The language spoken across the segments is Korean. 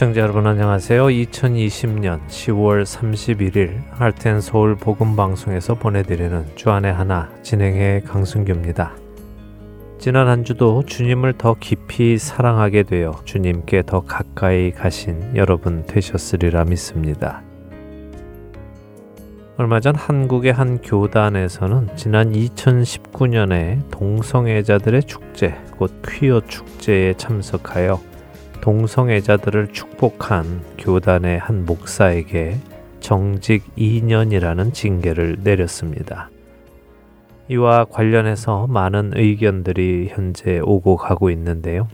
애청자 여러분 안녕하세요. 2020년 10월 31일 할텐 서울 복음 방송에서 보내드리는 주안의 하나 진행의 강승규입니다. 지난 한 주도 주님을 더 깊이 사랑하게 되어 주님께 더 가까이 가신 여러분 되셨으리라 믿습니다. 얼마 전 한국의 한 교단에서는 지난 2019년에 동성애자들의 축제, 곧 퀴어 축제에 참석하여 동성애자들을 축복한 교단의 한 목사에게 정직 2년이라는 징계를 내렸습니다. 이와 관련해서 많은 의견들이 현재 오고 가고 있는데요.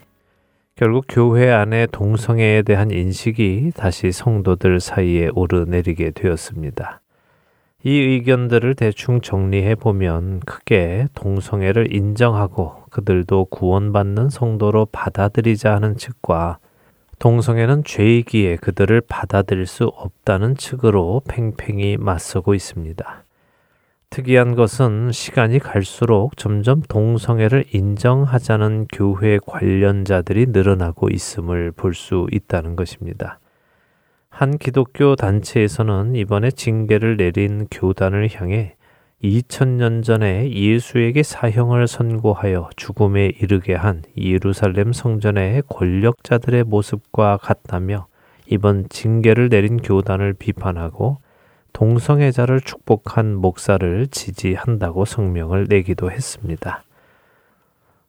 결국 교회 안에 동성애에 대한 인식이 다시 성도들 사이에 오르내리게 되었습니다. 이 의견들을 대충 정리해 보면 크게 동성애를 인정하고 그들도 구원받는 성도로 받아들이자 하는 측과 동성애는 죄이기에 그들을 받아들일 수 없다는 측으로 팽팽히 맞서고 있습니다. 특이한 것은 시간이 갈수록 점점 동성애를 인정하자는 교회 관련자들이 늘어나고 있음을 볼 수 있다는 것입니다. 한 기독교 단체에서는 이번에 징계를 내린 교단을 향해 2000년 전에 예수에게 사형을 선고하여 죽음에 이르게 한 예루살렘 성전의 권력자들의 모습과 같다며 이번 징계를 내린 교단을 비판하고 동성애자를 축복한 목사를 지지한다고 성명을 내기도 했습니다.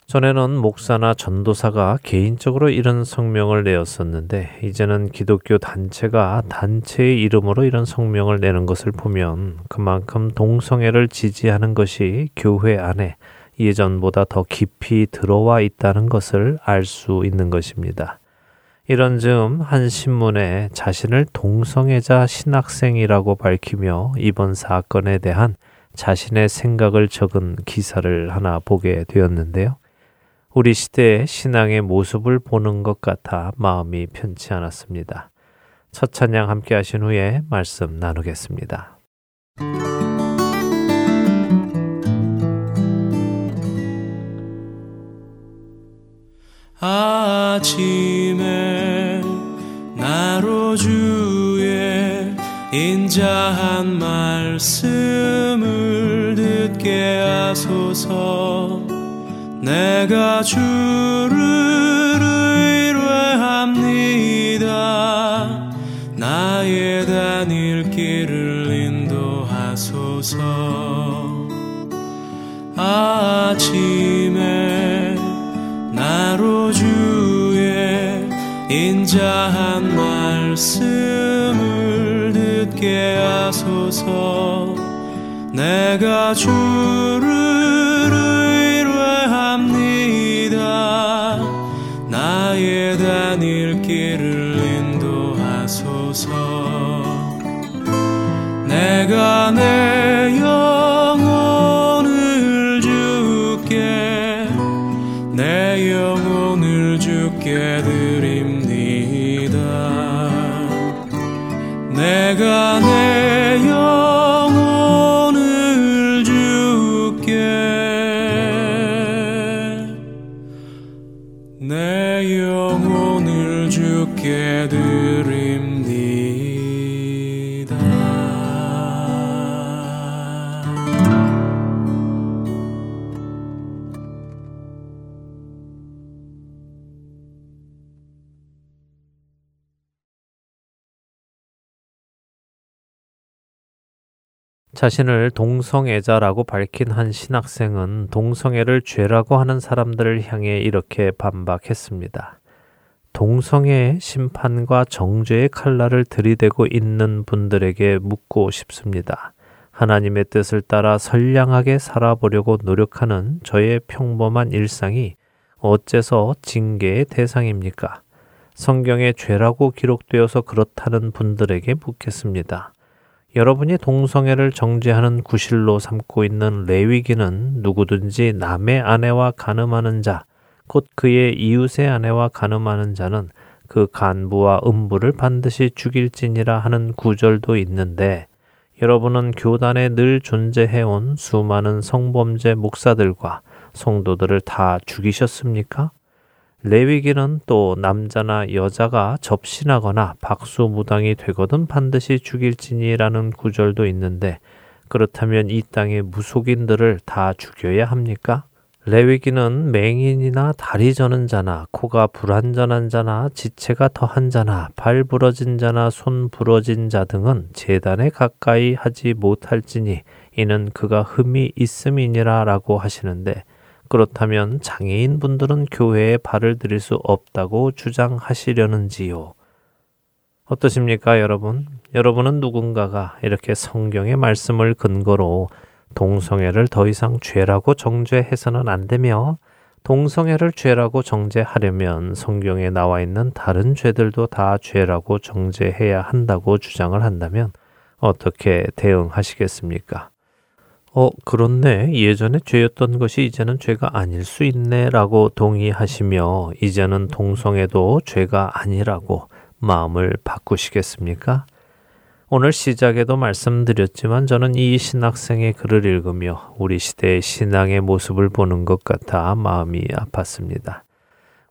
전에는 목사나 전도사가 개인적으로 이런 성명을 내었었는데 이제는 기독교 단체가 단체의 이름으로 이런 성명을 내는 것을 보면 그만큼 동성애를 지지하는 것이 교회 안에 예전보다 더 깊이 들어와 있다는 것을 알 수 있는 것입니다. 이런 즈음 한 신문에 자신을 동성애자 신학생이라고 밝히며 이번 사건에 대한 자신의 생각을 적은 기사를 하나 보게 되었는데요. 우리 시대의 신앙의 모습을 보는 것 같아 마음이 편치 않았습니다. 첫 찬양 함께 하신 후에 말씀 나누겠습니다. 아침에 나로 주의 인자한 말씀을 듣게 하소서 내가 주를 의뢰합니다. 나의 다닐 길을 인도하소서. 아침에 나로 주의 인자한 말씀을 듣게 하소서. 내가 주를 자신을 동성애자라고 밝힌 한 신학생은 동성애를 죄라고 하는 사람들을 향해 이렇게 반박했습니다. 동성애의 심판과 정죄의 칼날을 들이대고 있는 분들에게 묻고 싶습니다. 하나님의 뜻을 따라 선량하게 살아보려고 노력하는 저의 평범한 일상이 어째서 징계의 대상입니까? 성경에 죄라고 기록되어서 그렇다는 분들에게 묻겠습니다. 여러분이 동성애를 정죄하는 구실로 삼고 있는 레위기는 누구든지 남의 아내와 가늠하는 자, 곧 그의 이웃의 아내와 간음하는 자는 그 간부와 음부를 반드시 죽일지니라 하는 구절도 있는데 여러분은 교단에 늘 존재해온 수많은 성범죄 목사들과 성도들을 다 죽이셨습니까? 레위기는 또 남자나 여자가 접신하거나 박수무당이 되거든 반드시 죽일지니라는 구절도 있는데 그렇다면 이 땅의 무속인들을 다 죽여야 합니까? 레위기는 맹인이나 다리 저는 자나 코가 불완전한 자나 지체가 더한 자나 발 부러진 자나 손 부러진 자 등은 재단에 가까이 하지 못할지니 이는 그가 흠이 있음이니라라고 하시는데 그렇다면 장애인 분들은 교회에 발을 들일 수 없다고 주장하시려는지요. 어떠십니까, 여러분? 여러분은 누군가가 이렇게 성경의 말씀을 근거로 동성애를 더 이상 죄라고 정죄해서는 안 되며 동성애를 죄라고 정죄하려면 성경에 나와 있는 다른 죄들도 다 죄라고 정죄해야 한다고 주장을 한다면 어떻게 대응하시겠습니까? 어, 그렇네. 예전에 죄였던 것이 이제는 죄가 아닐 수 있네. 라고 동의하시며, 이제는 동성애도 죄가 아니라고 마음을 바꾸시겠습니까? 오늘 시작에도 말씀드렸지만 저는 이 신학생의 글을 읽으며 우리 시대의 신앙의 모습을 보는 것 같아 마음이 아팠습니다.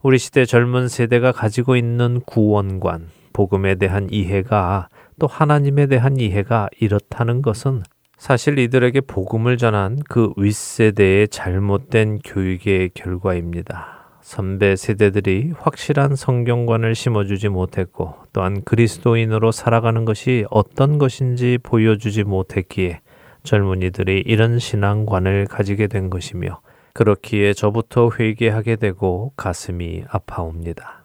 우리 시대 젊은 세대가 가지고 있는 구원관, 복음에 대한 이해가 또 하나님에 대한 이해가 이렇다는 것은 사실 이들에게 복음을 전한 그 윗세대의 잘못된 교육의 결과입니다. 선배 세대들이 확실한 성경관을 심어주지 못했고 또한 그리스도인으로 살아가는 것이 어떤 것인지 보여주지 못했기에 젊은이들이 이런 신앙관을 가지게 된 것이며 그렇기에 저부터 회개하게 되고 가슴이 아파옵니다.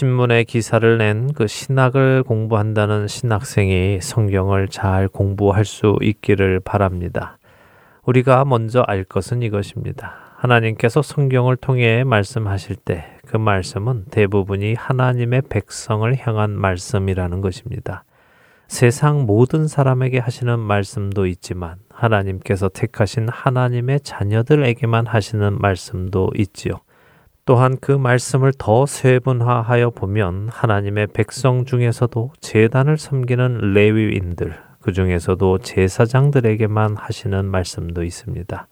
신문에 기사를 낸 그 신학을 공부한다는 신학생이 성경을 잘 공부할 수 있기를 바랍니다. 우리가 먼저 알 것은 이것입니다. 하나님께서 성경을 통해 말씀하실 때 그 말씀은 대부분이 하나님의 백성을 향한 말씀이라는 것입니다. 세상 모든 사람에게 하시는 말씀도 있지만 하나님께서 택하신 하나님의 자녀들에게만 하시는 말씀도 있지요. 또한 그 말씀을 더 세분화하여 보면 하나님의 백성 중에서도 재단을 섬기는 레위인들, 그 중에서도 제사장들에게만 하시는 말씀도 있습니다.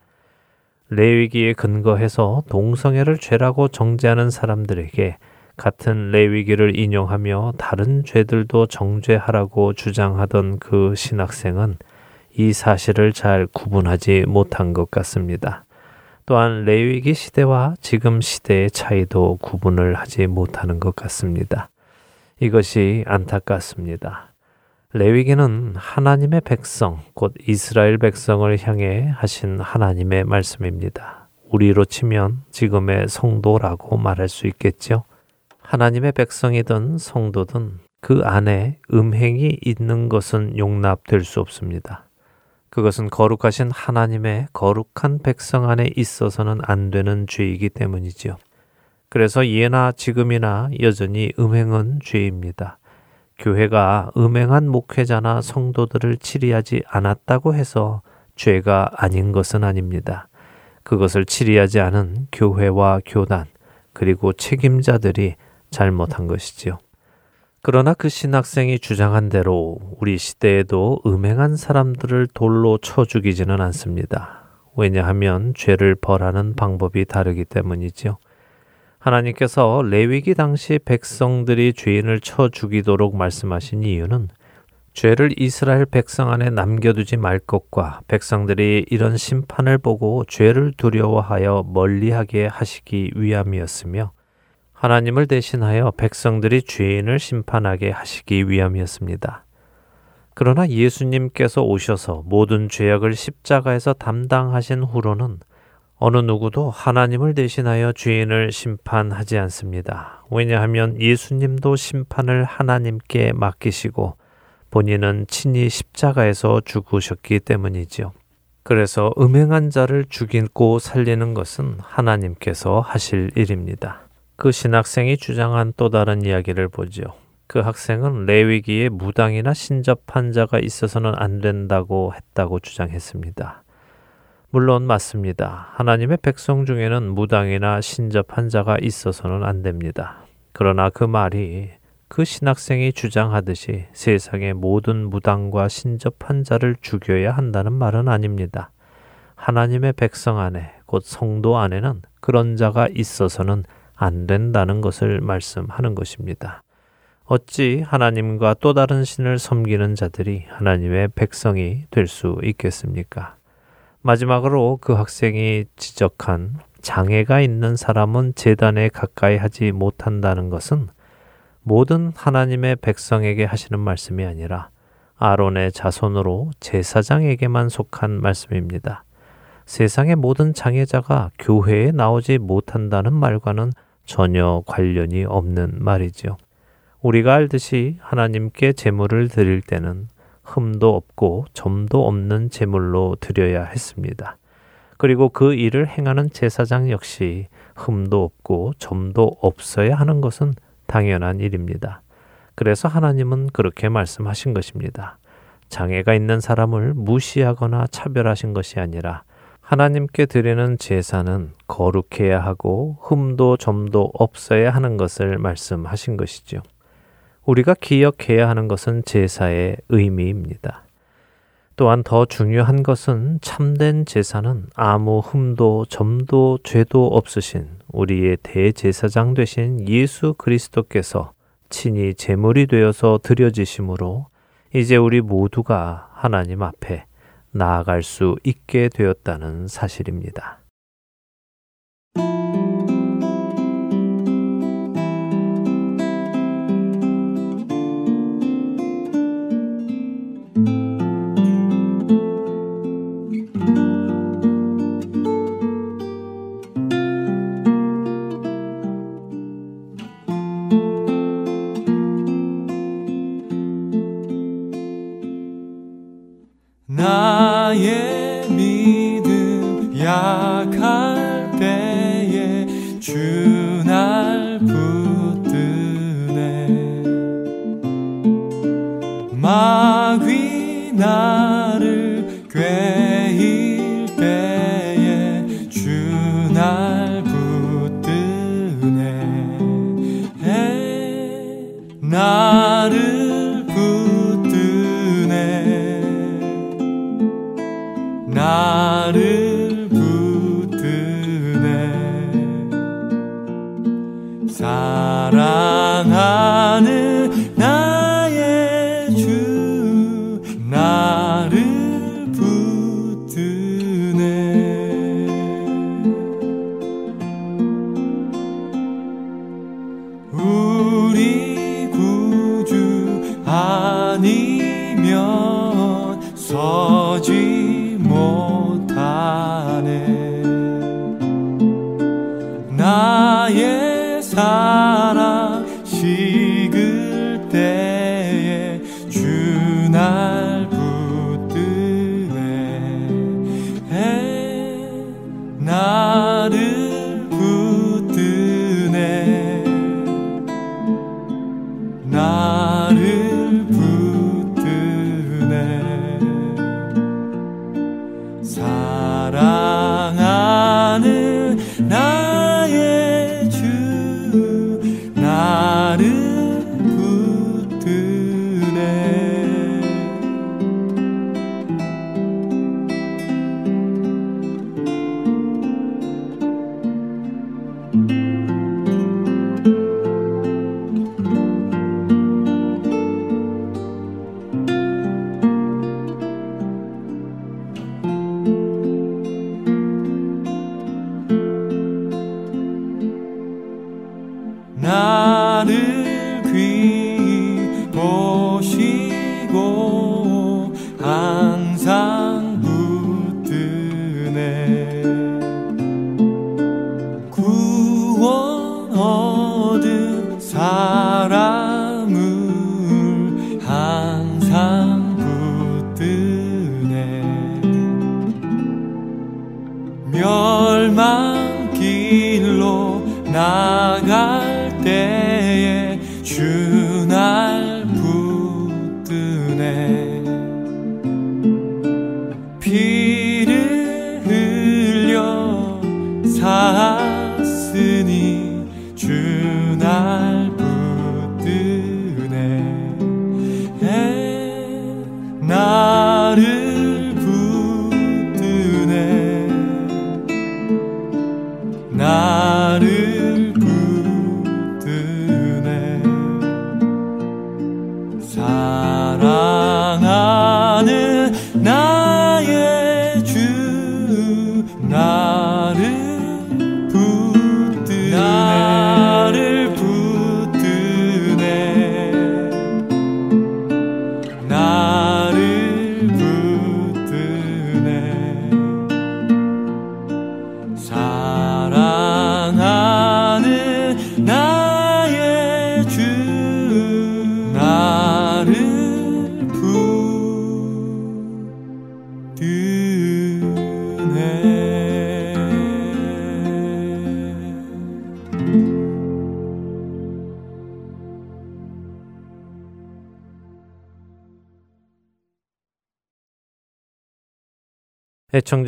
레위기에 근거해서 동성애를 죄라고 정죄하는 사람들에게 같은 레위기를 인용하며 다른 죄들도 정죄하라고 주장하던 그 신학생은 이 사실을 잘 구분하지 못한 것 같습니다. 또한 레위기 시대와 지금 시대의 차이도 구분을 하지 못하는 것 같습니다. 이것이 안타깝습니다. 레위기는 하나님의 백성, 곧 이스라엘 백성을 향해 하신 하나님의 말씀입니다. 우리로 치면 지금의 성도라고 말할 수 있겠죠. 하나님의 백성이든 성도든 그 안에 음행이 있는 것은 용납될 수 없습니다. 그것은 거룩하신 하나님의 거룩한 백성 안에 있어서는 안 되는 죄이기 때문이지요. 그래서 예나 지금이나 여전히 음행은 죄입니다. 교회가 음행한 목회자나 성도들을 치리하지 않았다고 해서 죄가 아닌 것은 아닙니다. 그것을 치리하지 않은 교회와 교단, 그리고 책임자들이 잘못한 것이지요. 그러나 그 신학생이 주장한 대로 우리 시대에도 음행한 사람들을 돌로 쳐 죽이지는 않습니다. 왜냐하면 죄를 벌하는 방법이 다르기 때문이지요. 하나님께서 레위기 당시 백성들이 죄인을 쳐 죽이도록 말씀하신 이유는 죄를 이스라엘 백성 안에 남겨두지 말 것과 백성들이 이런 심판을 보고 죄를 두려워하여 멀리하게 하시기 위함이었으며 하나님을 대신하여 백성들이 죄인을 심판하게 하시기 위함이었습니다. 그러나 예수님께서 오셔서 모든 죄악을 십자가에서 담당하신 후로는 어느 누구도 하나님을 대신하여 죄인을 심판하지 않습니다. 왜냐하면 예수님도 심판을 하나님께 맡기시고 본인은 친히 십자가에서 죽으셨기 때문이지요. 그래서 음행한 자를 죽이고 살리는 것은 하나님께서 하실 일입니다. 그 신학생이 주장한 또 다른 이야기를 보죠. 그 학생은 레위기에 무당이나 신접한 자가 있어서는 안 된다고 했다고 주장했습니다. 물론 맞습니다. 하나님의 백성 중에는 무당이나 신접한 자가 있어서는 안 됩니다. 그러나 그 말이 그 신학생이 주장하듯이 세상의 모든 무당과 신접한 자를 죽여야 한다는 말은 아닙니다. 하나님의 백성 안에, 곧 성도 안에는 그런 자가 있어서는 안 된다는 것을 말씀하는 것입니다. 어찌 하나님과 또 다른 신을 섬기는 자들이 하나님의 백성이 될 수 있겠습니까? 마지막으로 그 학생이 지적한 장애가 있는 사람은 재단에 가까이 하지 못한다는 것은 모든 하나님의 백성에게 하시는 말씀이 아니라 아론의 자손으로 제사장에게만 속한 말씀입니다. 세상의 모든 장애자가 교회에 나오지 못한다는 말과는 전혀 관련이 없는 말이죠. 우리가 알듯이 하나님께 제물을 드릴 때는 흠도 없고 점도 없는 제물로 드려야 했습니다. 그리고 그 일을 행하는 제사장 역시 흠도 없고 점도 없어야 하는 것은 당연한 일입니다. 그래서 하나님은 그렇게 말씀하신 것입니다. 장애가 있는 사람을 무시하거나 차별하신 것이 아니라 하나님께 드리는 제사는 거룩해야 하고 흠도 점도 없어야 하는 것을 말씀하신 것이죠. 우리가 기억해야 하는 것은 제사의 의미입니다. 또한 더 중요한 것은 참된 제사는 아무 흠도 점도 죄도 없으신 우리의 대제사장 되신 예수 그리스도께서 친히 제물이 되어서 드려지심으로 이제 우리 모두가 하나님 앞에 나아갈 수 있게 되었다는 사실입니다. 나를 멸망길로 나갈 때에 주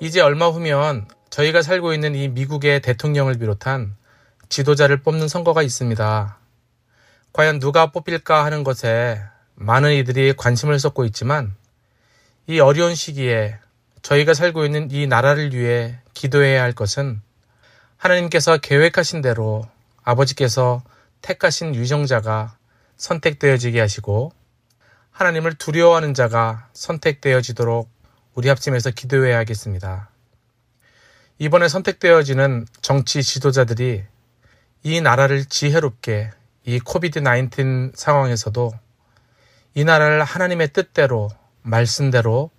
이제 얼마 후면 저희가 살고 있는 이 미국의 대통령을 비롯한 지도자를 뽑는 선거가 있습니다. 과연 누가 뽑힐까 하는 것에 많은 이들이 관심을 쏟고 있지만 이 어려운 시기에 저희가 살고 있는 이 나라를 위해 기도해야 할 것은 하나님께서 계획하신 대로 아버지께서 택하신 유정자가 선택되어지게 하시고 하나님을 두려워하는 자가 선택되어지도록 우리 합심해서 기도해야겠습니다. 이번에 선택되어지는 정치 지도자들이 이 나라를 지혜롭게 이 코비드 19 상황에서도 이 나라를 하나님의 뜻대로 말씀대로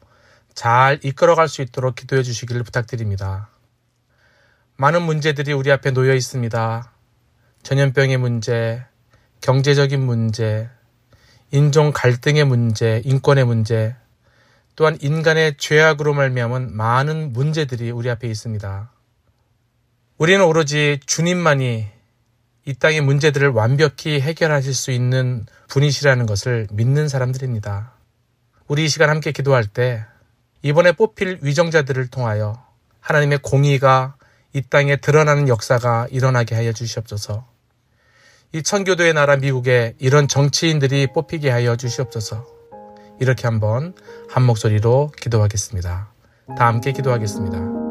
잘 이끌어갈 수 있도록 기도해 주시기를 부탁드립니다. 많은 문제들이 우리 앞에 놓여 있습니다. 전염병의 문제, 경제적인 문제, 인종 갈등의 문제, 인권의 문제, 또한 인간의 죄악으로 말미암은 많은 문제들이 우리 앞에 있습니다. 우리는 오로지 주님만이 이 땅의 문제들을 완벽히 해결하실 수 있는 분이시라는 것을 믿는 사람들입니다. 우리 이 시간 함께 기도할 때 이번에 뽑힐 위정자들을 통하여 하나님의 공의가 이 땅에 드러나는 역사가 일어나게 하여 주시옵소서. 이 천교도의 나라 미국에 이런 정치인들이 뽑히게 하여 주시옵소서. 이렇게 한번 한 목소리로 기도하겠습니다. 다 함께 기도하겠습니다.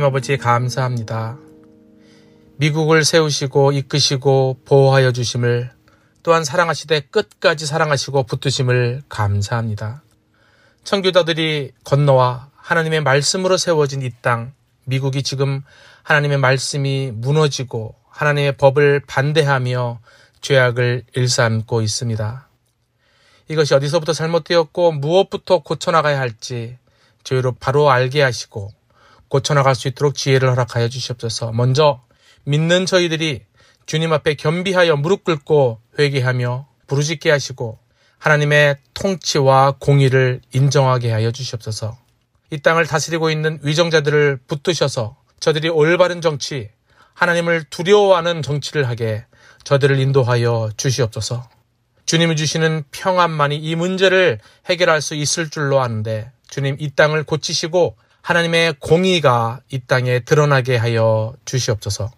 하나님 아버지 감사합니다. 미국을 세우시고 이끄시고 보호하여 주심을 또한 사랑하시되 끝까지 사랑하시고 붙드심을 감사합니다. 청교자들이 건너와 하나님의 말씀으로 세워진 이 땅, 미국이 지금 하나님의 말씀이 무너지고 하나님의 법을 반대하며 죄악을 일삼고 있습니다. 이것이 어디서부터 잘못되었고 무엇부터 고쳐나가야 할지 저희로 바로 알게 하시고 고쳐나갈 수 있도록 지혜를 허락하여 주시옵소서. 먼저 믿는 저희들이 주님 앞에 겸비하여 무릎 꿇고 회개하며 부르짖게 하시고 하나님의 통치와 공의를 인정하게 하여 주시옵소서. 이 땅을 다스리고 있는 위정자들을 붙드셔서 저들이 올바른 정치, 하나님을 두려워하는 정치를 하게 저들을 인도하여 주시옵소서. 주님이 주시는 평안만이 이 문제를 해결할 수 있을 줄로 아는데 주님 이 땅을 고치시고 하나님의 공의가 이 땅에 드러나게 하여 주시옵소서.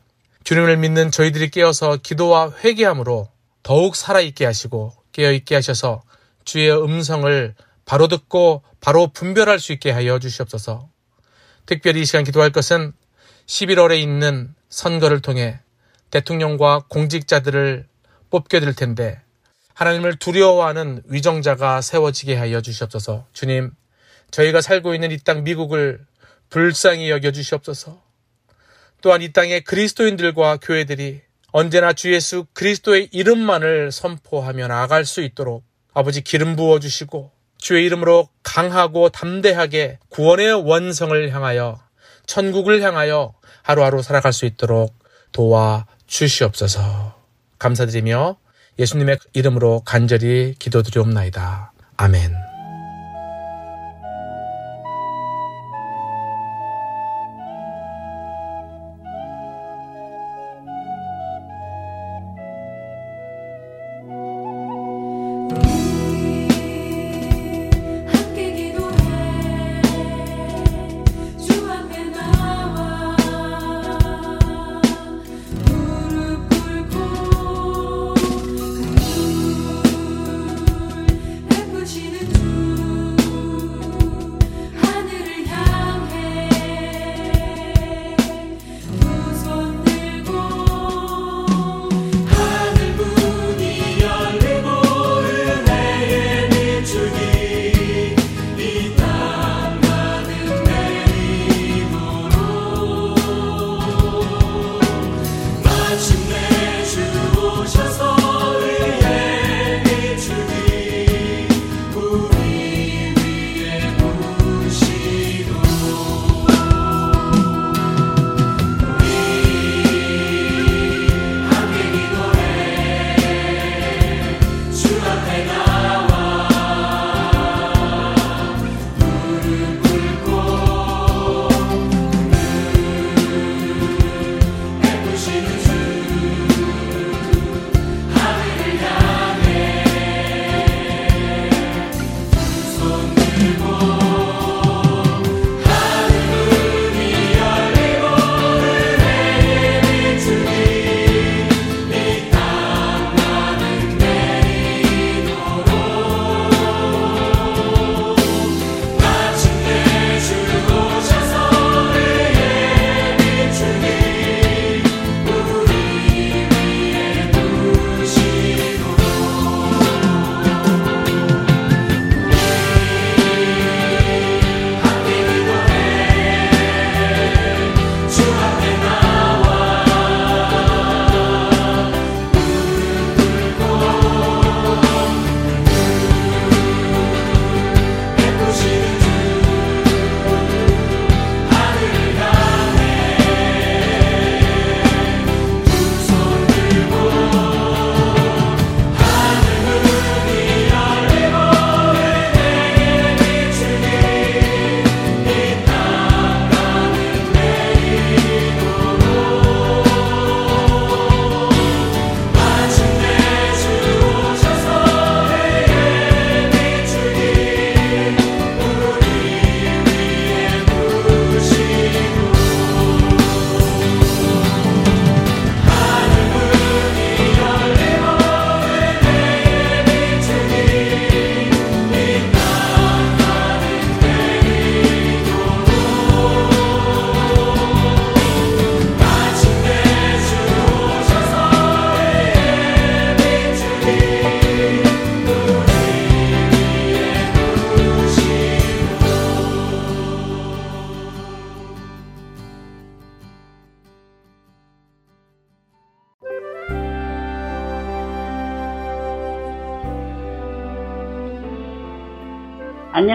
주님을 믿는 저희들이 깨어서 기도와 회개함으로 더욱 살아있게 하시고 깨어있게 하셔서 주의 음성을 바로 듣고 바로 분별할 수 있게 하여 주시옵소서. 특별히 이 시간 기도할 것은 11월에 있는 선거를 통해 대통령과 공직자들을 뽑게 될 텐데 하나님을 두려워하는 위정자가 세워지게 하여 주시옵소서. 주님, 저희가 살고 있는 이 땅 미국을 불쌍히 여겨 주시옵소서. 또한 이 땅의 그리스도인들과 교회들이 언제나 주 예수 그리스도의 이름만을 선포하며 나아갈 수 있도록 아버지 기름 부어 주시고 주의 이름으로 강하고 담대하게 구원의 원성을 향하여 천국을 향하여 하루하루 살아갈 수 있도록 도와 주시옵소서. 감사드리며 예수님의 이름으로 간절히 기도드리옵나이다. 아멘.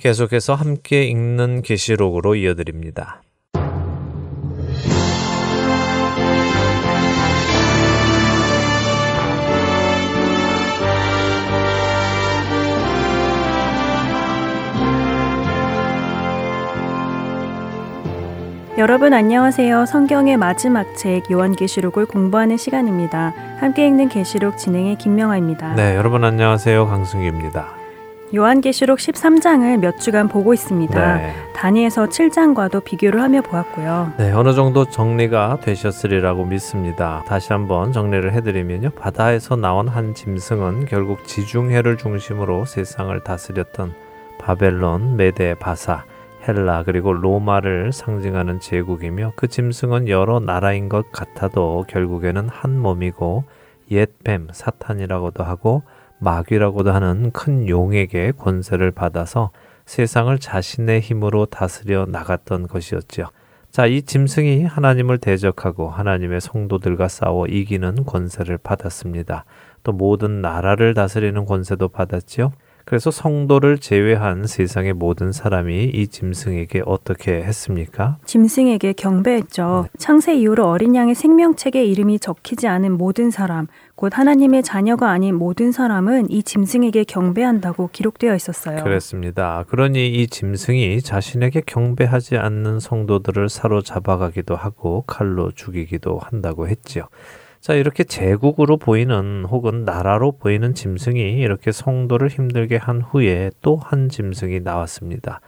계속해서 함께 읽는 계시록으로 이어드립니다. 여러분 안녕하세요. 성경의 마지막 책 요한계시록을 공부하는 시간입니다. 함께 읽는 계시록 진행의 김명아입니다. 네, 여러분 안녕하세요. 강승규입니다. 요한계시록 13장을 몇 주간 보고 있습니다. 네. 단위에서 7장과도 비교를 하며 보았고요. 네, 어느 정도 정리가 되셨으리라고 믿습니다. 다시 한번 정리를 해드리면요. 바다에서 나온 한 짐승은 결국 지중해를 중심으로 세상을 다스렸던 바벨론, 메데, 바사, 헬라 그리고 로마를 상징하는 제국이며 그 짐승은 여러 나라인 것 같아도 결국에는 한 몸이고 옛뱀 사탄이라고도 하고 마귀라고도 하는 큰 용에게 권세를 받아서 세상을 자신의 힘으로 다스려 나갔던 것이었죠. 자, 이 짐승이 하나님을 대적하고 하나님의 성도들과 싸워 이기는 권세를 받았습니다. 또 모든 나라를 다스리는 권세도 받았지요. 그래서 성도를 제외한 세상의 모든 사람이 이 짐승에게 어떻게 했습니까? 짐승에게 경배했죠. 창세 이후로 어린 양의 생명책에 이름이 적히지 않은 모든 사람, 곧 하나님의 자녀가 아닌 모든 사람은 이 짐승에게 경배한다고 기록되어 있었어요. 그렇습니다. 그러니 이 짐승이 자신에게 경배하지 않는 성도들을 사로잡아가기도 하고 칼로 죽이기도 한다고 했지요. 자, 이렇게 제국으로 보이는 혹은 나라로 보이는 짐승이 이렇게 성도를 힘들게 한 후에 또 한 짐승이 나왔습니다.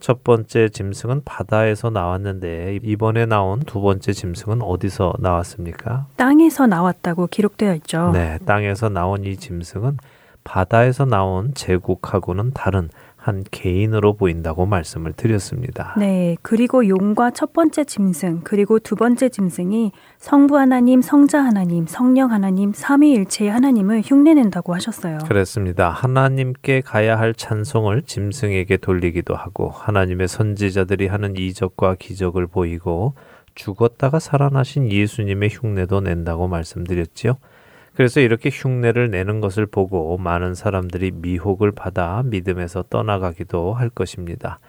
첫 번째 짐승은 바다에서 나왔는데 이번에 나온 두 번째 짐승은 어디서 나왔습니까? 땅에서 나왔다고 기록되어 있죠. 네, 땅에서 나온 이 짐승은 바다에서 나온 제국하고는 다른 한 개인으로 보인다고 말씀을 드렸습니다. 네, 그리고 용과 첫 번째 짐승, 그리고 두 번째 짐승이 성부 하나님, 성자 하나님, 성령 하나님, 삼위일체의 하나님을 흉내낸다고 하셨어요. 그렇습니다. 하나님께 가야 할 찬송을 짐승에게 돌리기도 하고 하나님의 선지자들이 하는 이적과 기적을 보이고 죽었다가 살아나신 예수님의 흉내도 낸다고 말씀드렸지요. 그래서 이렇게 흉내를 내는 것을 보고 많은 사람들이 미혹을 받아 믿음에서 떠나가기도 할 것입니다.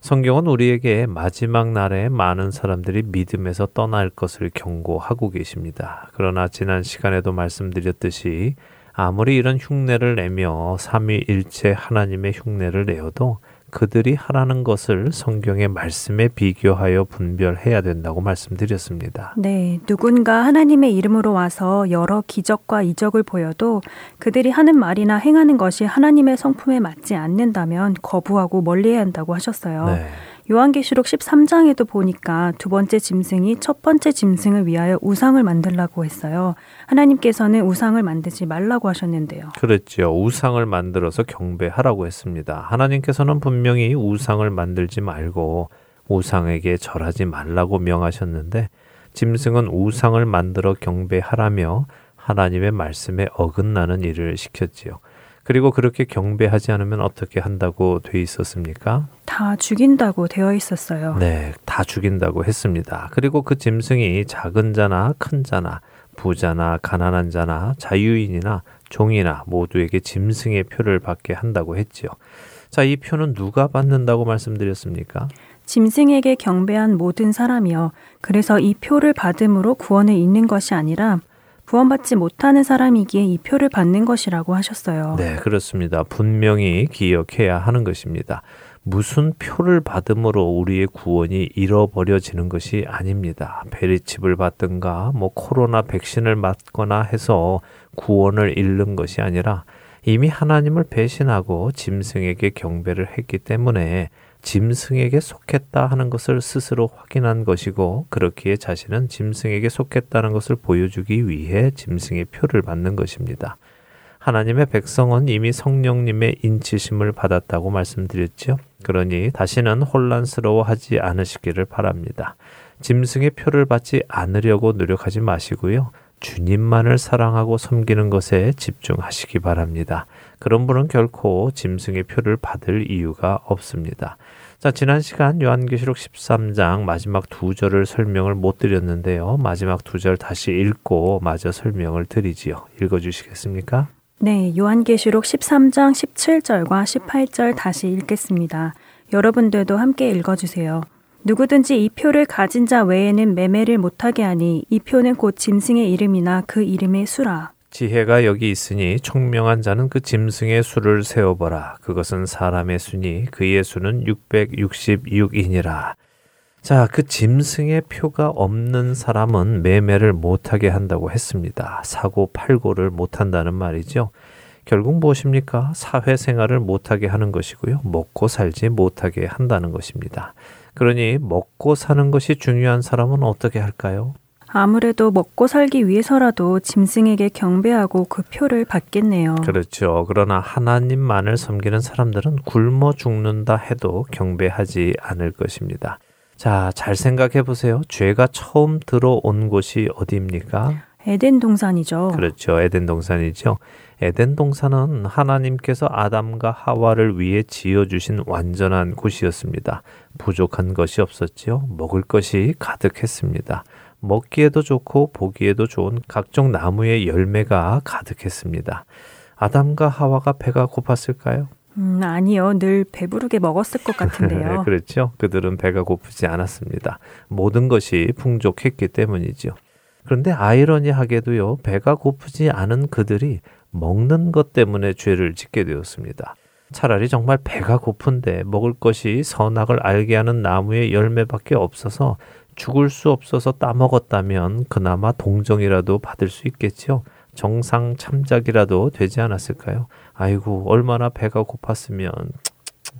성경은 우리에게 마지막 날에 많은 사람들이 믿음에서 떠날 것을 경고하고 계십니다. 그러나 지난 시간에도 말씀드렸듯이 아무리 이런 흉내를 내며 삼위일체 하나님의 흉내를 내어도 그들이 하라는 것을 성경의 말씀에 비교하여 분별해야 된다고 말씀드렸습니다. 네, 누군가 하나님의 이름으로 와서 여러 기적과 이적을 보여도 그들이 하는 말이나 행하는 것이 하나님의 성품에 맞지 않는다면 거부하고 멀리해야 한다고 하셨어요. 네. 요한계시록 13장에도 보니까 두 번째 짐승이 첫 번째 짐승을 위하여 우상을 만들라고 했어요. 하나님께서는 우상을 만들지 말라고 하셨는데요. 그랬죠. 우상을 만들어서 경배하라고 했습니다. 하나님께서는 분명히 우상을 만들지 말고 우상에게 절하지 말라고 명하셨는데 짐승은 우상을 만들어 경배하라며 하나님의 말씀에 어긋나는 일을 시켰지요. 그리고 그렇게 경배하지 않으면 어떻게 한다고 돼 있었습니까? 다 죽인다고 되어 있었어요. 네, 다 죽인다고 했습니다. 그리고 그 짐승이 작은 자나 큰 자나 부자나 가난한 자나 자유인이나 종이나 모두에게 짐승의 표를 받게 한다고 했지요. 자, 이 표는 누가 받는다고 말씀드렸습니까? 짐승에게 경배한 모든 사람이요. 그래서 이 표를 받음으로 구원을 잇는 것이 아니라 구원받지 못하는 사람이기에 이 표를 받는 것이라고 하셨어요. 네, 그렇습니다. 분명히 기억해야 하는 것입니다. 무슨 표를 받음으로 우리의 구원이 잃어버려지는 것이 아닙니다. 베리칩을 받든가 뭐 코로나 백신을 맞거나 해서 구원을 잃는 것이 아니라 이미 하나님을 배신하고 짐승에게 경배를 했기 때문에 짐승에게 속했다 하는 것을 스스로 확인한 것이고 그렇기에 자신은 짐승에게 속했다는 것을 보여주기 위해 짐승의 표를 받는 것입니다. 하나님의 백성은 이미 성령님의 인치심을 받았다고 말씀드렸죠. 그러니 다시는 혼란스러워하지 않으시기를 바랍니다. 짐승의 표를 받지 않으려고 노력하지 마시고요. 주님만을 사랑하고 섬기는 것에 집중하시기 바랍니다. 그런 분은 결코 짐승의 표를 받을 이유가 없습니다. 자, 지난 시간 요한계시록 13장 마지막 두 절을 설명을 못 드렸는데요. 마지막 두 절 다시 읽고 마저 설명을 드리지요. 읽어 주시겠습니까? 네, 요한계시록 13장 17절과 18절 다시 읽겠습니다. 여러분들도 함께 읽어 주세요. 누구든지 이 표를 가진 자 외에는 매매를 못하게 하니 이 표는 곧 짐승의 이름이나 그 이름의 수라. 지혜가 여기 있으니 총명한 자는 그 짐승의 수를 세어보라. 그것은 사람의 수니 그의 수는 666이니라. 자, 그 짐승의 표가 없는 사람은 매매를 못하게 한다고 했습니다. 사고 팔고를 못한다는 말이죠. 결국 무엇입니까? 사회생활을 못하게 하는 것이고요. 먹고 살지 못하게 한다는 것입니다. 그러니 먹고 사는 것이 중요한 사람은 어떻게 할까요? 아무래도 먹고 살기 위해서라도 짐승에게 경배하고 그 표를 받겠네요. 그렇죠. 그러나 하나님만을 섬기는 사람들은 굶어 죽는다 해도 경배하지 않을 것입니다. 자, 잘 생각해 보세요. 죄가 처음 들어온 곳이 어디입니까? 에덴 동산이죠. 그렇죠. 에덴 동산이죠. 에덴 동산은 하나님께서 아담과 하와를 위해 지어주신 완전한 곳이었습니다. 부족한 것이 없었지요. 먹을 것이 가득했습니다. 먹기에도 좋고 보기에도 좋은 각종 나무의 열매가 가득했습니다. 아담과 하와가 배가 고팠을까요? 음, 아니요. 늘 배부르게 먹었을 것 같은데요. 그렇죠. 그들은 배가 고프지 않았습니다. 모든 것이 풍족했기 때문이죠. 그런데 아이러니하게도요, 배가 고프지 않은 그들이 먹는 것 때문에 죄를 짓게 되었습니다. 차라리 정말 배가 고픈데 먹을 것이 선악을 알게 하는 나무의 열매밖에 없어서 죽을 수 없어서 따먹었다면 그나마 동정이라도 받을 수 있겠지요. 정상 참작이라도 되지 않았을까요? 아이고, 얼마나 배가 고팠으면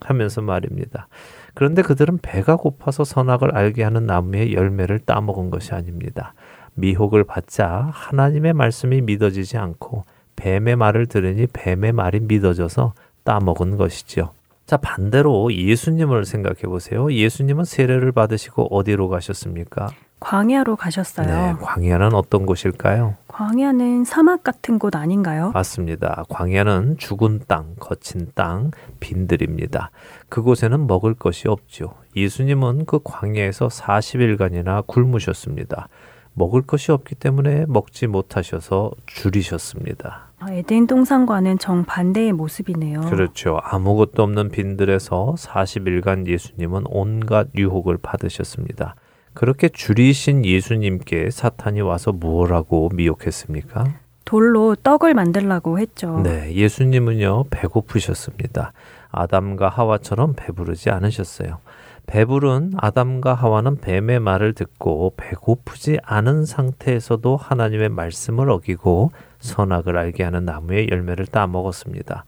하면서 말입니다. 그런데 그들은 배가 고파서 선악을 알게 하는 나무의 열매를 따먹은 것이 아닙니다. 미혹을 받자 하나님의 말씀이 믿어지지 않고 뱀의 말을 들으니 뱀의 말이 믿어져서 따먹은 것이지요. 자, 반대로 예수님을 생각해 보세요. 예수님은 세례를 받으시고 어디로 가셨습니까? 광야로 가셨어요. 네, 광야는 어떤 곳일까요? 광야는 사막 같은 곳 아닌가요? 맞습니다. 광야는 죽은 땅, 거친 땅, 빈들입니다. 그곳에는 먹을 것이 없죠. 예수님은 그 광야에서 40일간이나 굶으셨습니다. 먹을 것이 없기 때문에 먹지 못하셔서 줄이셨습니다. 아, 에덴 동산과는 정반대의 모습이네요. 그렇죠. 아무것도 없는 빈들에서 40일간 예수님은 온갖 유혹을 받으셨습니다. 그렇게 줄이신 예수님께 사탄이 와서 무엇라고 미혹했습니까? 돌로 떡을 만들라고 했죠. 네, 예수님은요, 배고프셨습니다. 아담과 하와처럼 배부르지 않으셨어요. 배부른 아담과 하와는 뱀의 말을 듣고 배고프지 않은 상태에서도 하나님의 말씀을 어기고 선악을 알게 하는 나무의 열매를 따먹었습니다.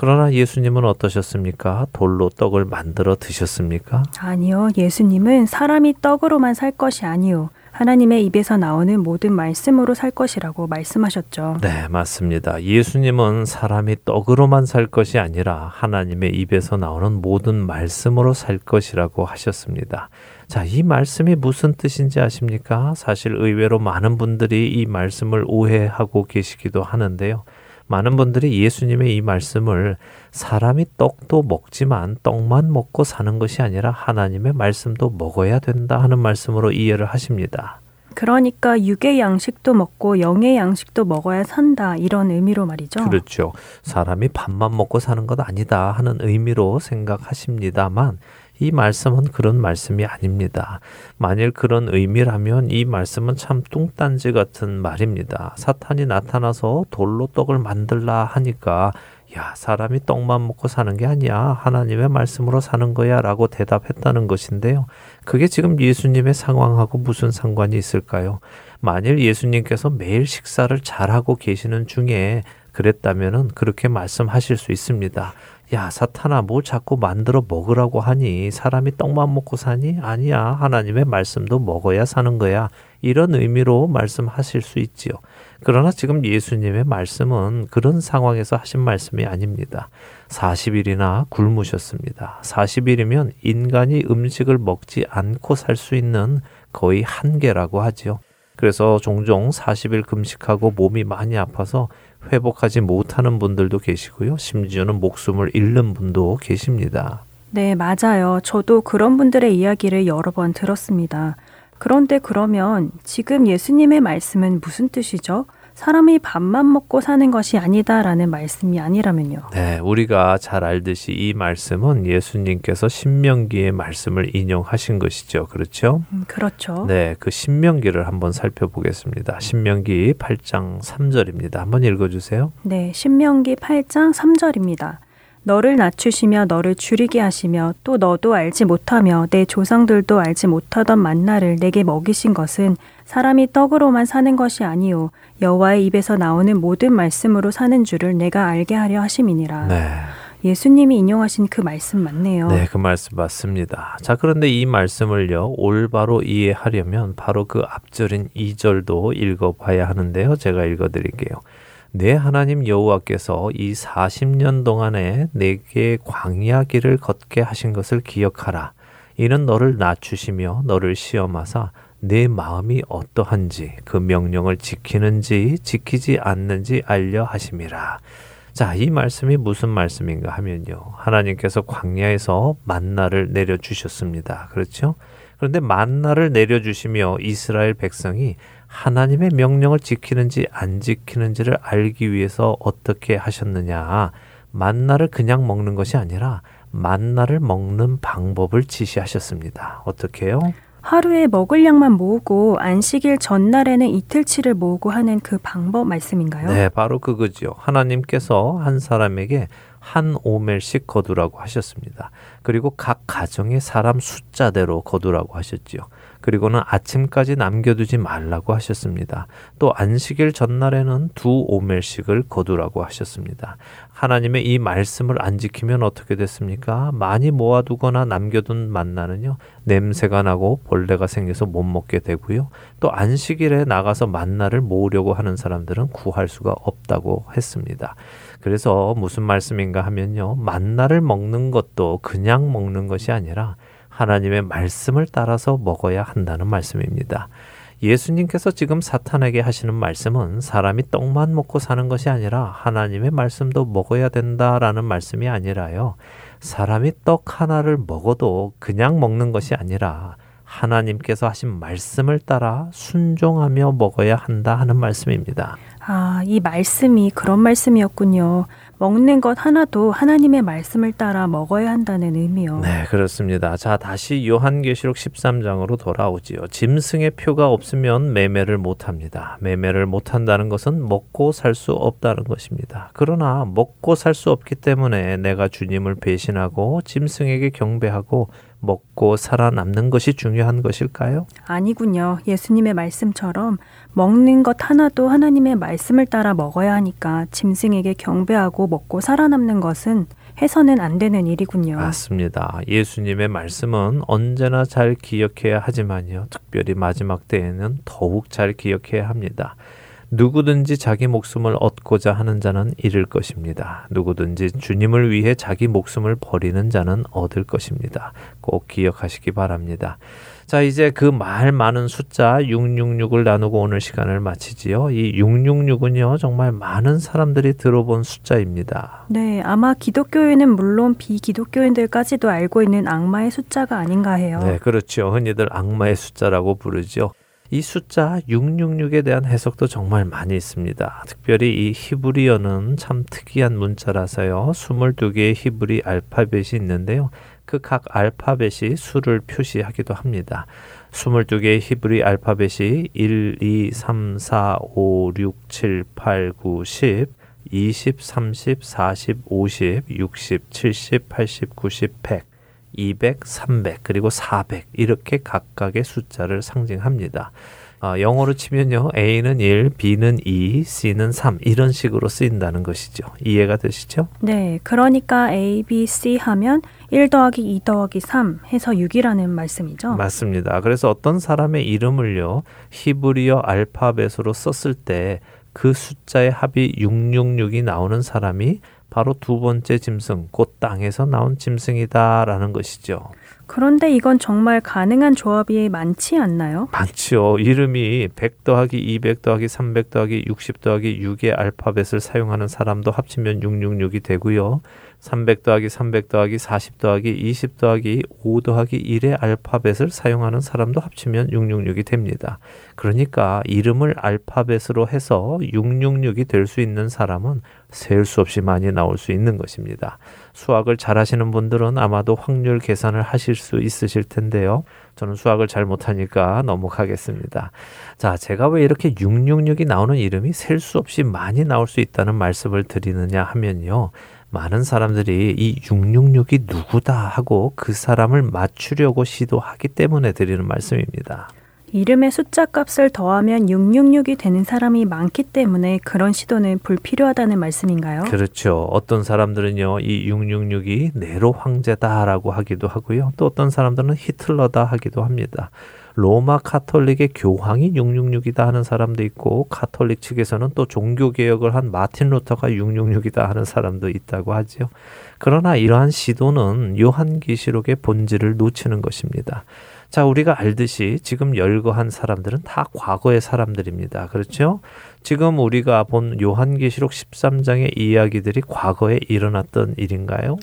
그러나 예수님은 어떠셨습니까? 돌로 떡을 만들어 드셨습니까? 아니요. 예수님은 사람이 떡으로만 살 것이 아니요. 하나님의 입에서 나오는 모든 말씀으로 살 것이라고 말씀하셨죠. 네, 맞습니다. 예수님은 사람이 떡으로만 살 것이 아니라 하나님의 입에서 나오는 모든 말씀으로 살 것이라고 하셨습니다. 자, 이 말씀이 무슨 뜻인지 아십니까? 사실 의외로 많은 분들이 이 말씀을 오해하고 계시기도 하는데요. 많은 분들이 예수님의 이 말씀을 사람이 떡도 먹지만 떡만 먹고 사는 것이 아니라 하나님의 말씀도 먹어야 된다 하는 말씀으로 이해를 하십니다. 그러니까 육의 양식도 먹고 영의 양식도 먹어야 산다 이런 의미로 말이죠. 그렇죠. 사람이 밥만 먹고 사는 것 아니다 하는 의미로 생각하십니다만 이 말씀은 그런 말씀이 아닙니다. 만일 그런 의미라면 이 말씀은 참 뚱딴지 같은 말입니다. 사탄이 나타나서 돌로 떡을 만들라 하니까 야, 사람이 떡만 먹고 사는 게 아니야. 하나님의 말씀으로 사는 거야. 라고 대답했다는 것인데요. 그게 지금 예수님의 상황하고 무슨 상관이 있을까요? 만일 예수님께서 매일 식사를 잘하고 계시는 중에 그랬다면은 그렇게 말씀하실 수 있습니다. 야, 사탄아, 뭐 자꾸 만들어 먹으라고 하니? 사람이 떡만 먹고 사니? 아니야. 하나님의 말씀도 먹어야 사는 거야. 이런 의미로 말씀하실 수 있지요. 그러나 지금 예수님의 말씀은 그런 상황에서 하신 말씀이 아닙니다. 40일이나 굶으셨습니다. 40일이면 인간이 음식을 먹지 않고 살 수 있는 거의 한계라고 하지요. 그래서 종종 40일 금식하고 몸이 많이 아파서 회복하지 못하는 분들도 계시고요. 심지어는 목숨을 잃는 분도 계십니다. 네, 맞아요. 저도 그런 분들의 이야기를 여러 번 들었습니다. 그런데 그러면 지금 예수님의 말씀은 무슨 뜻이죠? 사람이 밥만 먹고 사는 것이 아니다라는 말씀이 아니라면요. 네, 우리가 잘 알듯이 이 말씀은 예수님께서 신명기의 말씀을 인용하신 것이죠. 그렇죠? 음, 그렇죠. 네, 그 신명기를 한번 살펴보겠습니다. 신명기 8장 3절입니다. 한번 읽어 주세요. 네, 신명기 8장 3절입니다. 너를 낮추시며 너를 줄이게 하시며 또 너도 알지 못하며 내 조상들도 알지 못하던 만나를 내게 먹이신 것은 사람이 떡으로만 사는 것이 아니요 여호와의 입에서 나오는 모든 말씀으로 사는 줄을 내가 알게 하려 하심이니라. 네. 예수님이 인용하신 그 말씀 맞네요. 네, 그 말씀 맞습니다. 자, 그런데 이 말씀을요, 올바로 이해하려면 바로 그 앞절인 2절도 읽어봐야 하는데요. 제가 읽어드릴게요. 내 하나님 여호와께서 이 40년 동안에 내게 광야 길을 걷게 하신 것을 기억하라. 이는 너를 낮추시며 너를 시험하사 내 마음이 어떠한지 그 명령을 지키는지 지키지 않는지 알려 하심이라. 자, 이 말씀이 무슨 말씀인가 하면요. 하나님께서 광야에서 만나를 내려 주셨습니다. 그렇죠? 그런데 만나를 내려 주시며 이스라엘 백성이 하나님의 명령을 지키는지 안 지키는지를 알기 위해서 어떻게 하셨느냐. 만나를 그냥 먹는 것이 아니라 만나를 먹는 방법을 지시하셨습니다. 어떻게요? 하루에 먹을 양만 모으고 안식일 전날에는 이틀치를 모으고 하는 그 방법 말씀인가요? 네, 바로 그거죠. 하나님께서 한 사람에게 한 오멜씩 거두라고 하셨습니다. 그리고 각 가정의 사람 숫자대로 거두라고 하셨지요. 그리고는 아침까지 남겨두지 말라고 하셨습니다. 또 안식일 전날에는 두 오멜씩을 거두라고 하셨습니다. 하나님의 이 말씀을 안 지키면 어떻게 됐습니까? 많이 모아두거나 남겨둔 만나는요, 냄새가 나고 벌레가 생겨서 못 먹게 되고요. 또 안식일에 나가서 만나를 모으려고 하는 사람들은 구할 수가 없다고 했습니다. 그래서 무슨 말씀인가 하면요, 만나를 먹는 것도 그냥 먹는 것이 아니라 하나님의 말씀을 따라서 먹어야 한다는 말씀입니다. 예수님께서 지금 사탄에게 하시는 말씀은 사람이 떡만 먹고 사는 것이 아니라 하나님의 말씀도 먹어야 된다라는 말씀이 아니라요. 사람이 떡 하나를 먹어도 그냥 먹는 것이 아니라 하나님께서 하신 말씀을 따라 순종하며 먹어야 한다 하는 말씀입니다. 아, 이 말씀이 그런 말씀이었군요. 먹는 것 하나도 하나님의 말씀을 따라 먹어야 한다는 의미요. 네, 그렇습니다. 자, 다시 요한계시록 13장으로 돌아오지요. 짐승의 표가 없으면 매매를 못 합니다. 매매를 못 한다는 것은 먹고 살 수 없다는 것입니다. 그러나 먹고 살 수 없기 때문에 내가 주님을 배신하고 짐승에게 경배하고 먹고 살아남는 것이 중요한 것일까요? 아니군요. 예수님의 말씀처럼 먹는 것 하나도 하나님의 말씀을 따라 먹어야 하니까 짐승에게 경배하고 먹고 살아남는 것은 해서는 안 되는 일이군요. 맞습니다. 예수님의 말씀은 언제나 잘 기억해야 하지만요. 특별히 마지막 때에는 더욱 잘 기억해야 합니다. 누구든지 자기 목숨을 얻고자 하는 자는 잃을 것입니다. 누구든지 주님을 위해 자기 목숨을 버리는 자는 얻을 것입니다. 꼭 기억하시기 바랍니다. 자, 이제 그 말 많은 숫자 666을 나누고 오늘 시간을 마치지요. 이 666은요, 정말 많은 사람들이 들어본 숫자입니다. 네, 아마 기독교인은 물론 비기독교인들까지도 알고 있는 악마의 숫자가 아닌가 해요. 네, 그렇죠. 흔히들 악마의 숫자라고 부르죠. 이 숫자 666에 대한 해석도 정말 많이 있습니다. 특별히 이 히브리어는 참 특이한 문자라서요. 22개의 히브리 알파벳이 있는데요. 그 각 알파벳이 수를 표시하기도 합니다. 22개의 히브리 알파벳이 1, 2, 3, 4, 5, 6, 7, 8, 9, 10, 20, 30, 40, 50, 60, 70, 80, 90, 100, 200, 300, 그리고 400 이렇게 각각의 숫자를 상징합니다. 어, 영어로 치면요. A는 1, B는 2, C는 3 이런 식으로 쓰인다는 것이죠. 이해가 되시죠? 네. 그러니까 A, B, C 하면 1 더하기 2 더하기 3 해서 6이라는 말씀이죠. 맞습니다. 그래서 어떤 사람의 이름을요. 히브리어 알파벳으로 썼을 때 그 숫자의 합이 666이 나오는 사람이 바로 두 번째 짐승, 곧 땅에서 나온 짐승이다라는 것이죠. 그런데 이건 정말 가능한 조합이 많지 않나요? 많지요. 이름이 100 더하기 200 더하기 300 더하기 60 더하기 6의 알파벳을 사용하는 사람도 합치면 666이 되고요. 300 더하기 300 더하기 40 더하기 20 더하기 5 더하기 1의 알파벳을 사용하는 사람도 합치면 666이 됩니다. 그러니까 이름을 알파벳으로 해서 666이 될 수 있는 사람은 셀 수 없이 많이 나올 수 있는 것입니다. 수학을 잘 하시는 분들은 아마도 확률 계산을 하실 수 있으실 텐데요. 저는 수학을 잘 못하니까 넘어가겠습니다. 자, 제가 왜 이렇게 666이 나오는 이름이 셀 수 없이 많이 나올 수 있다는 말씀을 드리느냐 하면요. 많은 사람들이 이 666이 누구다 하고 그 사람을 맞추려고 시도하기 때문에 드리는 말씀입니다. 이름의 숫자 값을 더하면 666이 되는 사람이 많기 때문에 그런 시도는 불필요하다는 말씀인가요? 그렇죠. 어떤 사람들은요, 이 666이 네로 황제다라고 하기도 하고요. 또 어떤 사람들은 히틀러다 하기도 합니다. 로마 카톨릭의 교황이 666이다 하는 사람도 있고 카톨릭 측에서는 또 종교 개혁을 한 마틴 루터가 666이다 하는 사람도 있다고 하지요. 그러나 이러한 시도는 요한계시록의 본질을 놓치는 것입니다. 자, 우리가 알듯이 지금 열거한 사람들은 다 과거의 사람들입니다. 그렇죠? 지금 우리가 본 요한계시록 13장의 이야기들이 과거에 일어났던 일인가요?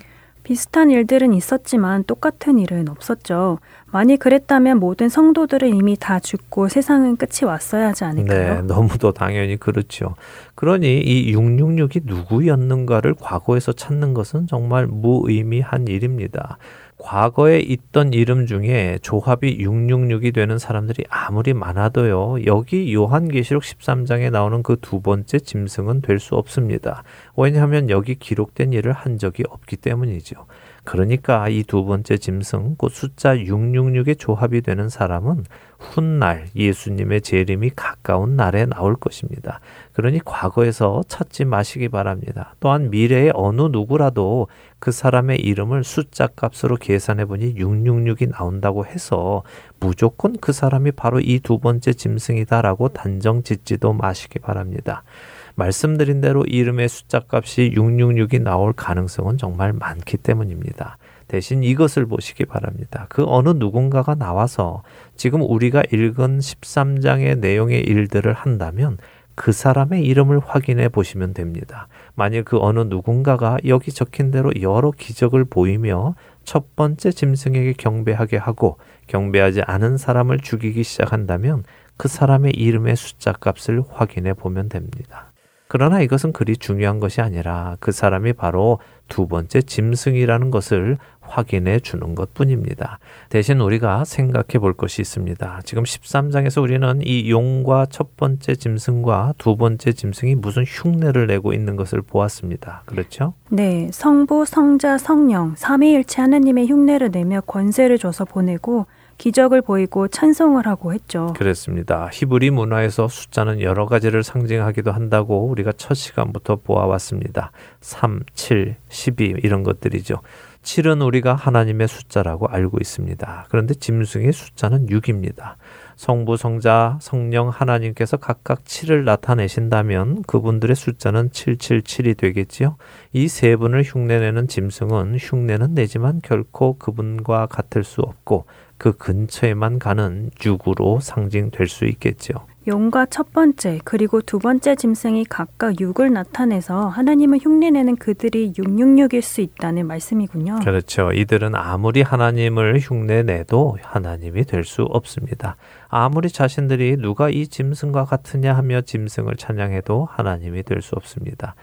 비슷한 일들은 있었지만 똑같은 일은 없었죠. 만약 그랬다면 모든 성도들은 이미 다 죽고 세상은 끝이 왔어야 하지 않을까요? 네, 너무도 당연히 그렇죠. 그러니 이 666이 누구였는가를 과거에서 찾는 것은 정말 무의미한 일입니다. 과거에 있던 이름 중에 조합이 666이 되는 사람들이 아무리 많아도요, 여기 요한계시록 13장에 나오는 그 두 번째 짐승은 될 수 없습니다. 왜냐하면 여기 기록된 일을 한 적이 없기 때문이죠. 그러니까 이 두 번째 짐승, 곧 숫자 666의 조합이 되는 사람은 훗날 예수님의 재림이 가까운 날에 나올 것입니다. 그러니 과거에서 찾지 마시기 바랍니다. 또한 미래의 어느 누구라도 그 사람의 이름을 숫자 값으로 계산해 보니 666이 나온다고 해서 무조건 그 사람이 바로 이 두 번째 짐승이다라고 단정 짓지도 마시기 바랍니다. 말씀드린 대로 이름의 숫자 값이 666이 나올 가능성은 정말 많기 때문입니다. 대신 이것을 보시기 바랍니다. 그 어느 누군가가 나와서 지금 우리가 읽은 13장의 내용의 일들을 한다면 그 사람의 이름을 확인해 보시면 됩니다. 만일 그 어느 누군가가 여기 적힌 대로 여러 기적을 보이며 첫 번째 짐승에게 경배하게 하고 경배하지 않은 사람을 죽이기 시작한다면 그 사람의 이름의 숫자 값을 확인해 보면 됩니다. 그러나 이것은 그리 중요한 것이 아니라 그 사람이 바로 두 번째 짐승이라는 것을 확인해 주는 것 뿐입니다. 대신 우리가 생각해 볼 것이 있습니다. 지금 13장에서 우리는 이 용과 첫 번째 짐승과 두 번째 짐승이 무슨 흉내를 내고 있는 것을 보았습니다. 그렇죠? 네. 성부, 성자, 성령, 삼위일체 하나님의 흉내를 내며 권세를 줘서 보내고 기적을 보이고 찬송을 하고 했죠. 그렇습니다. 히브리 문화에서 숫자는 여러 가지를 상징하기도 한다고 우리가 첫 시간부터 보아왔습니다. 3, 7, 12 이런 것들이죠. 7은 우리가 하나님의 숫자라고 알고 있습니다. 그런데 짐승의 숫자는 6입니다. 성부, 성자, 성령 하나님께서 각각 7을 나타내신다면 그분들의 숫자는 777이 되겠지요. 이 세 분을 흉내내는 짐승은 흉내는 내지만 결코 그분과 같을 수 없고 그 근처에만 가는 육으로 상징될 수 있겠죠. 용과 첫 번째 그리고 두 번째 짐승이 각각 육을 나타내서 하나님을 흉내내는 그들이 666일 수 있다는 말씀이군요. 그렇죠. 이들은 아무리 하나님을 흉내내도 하나님이 될 수 없습니다. 아무리 자신들이 누가 이 짐승과 같으냐 하며 짐승을 찬양해도 하나님이 될 수 없습니다.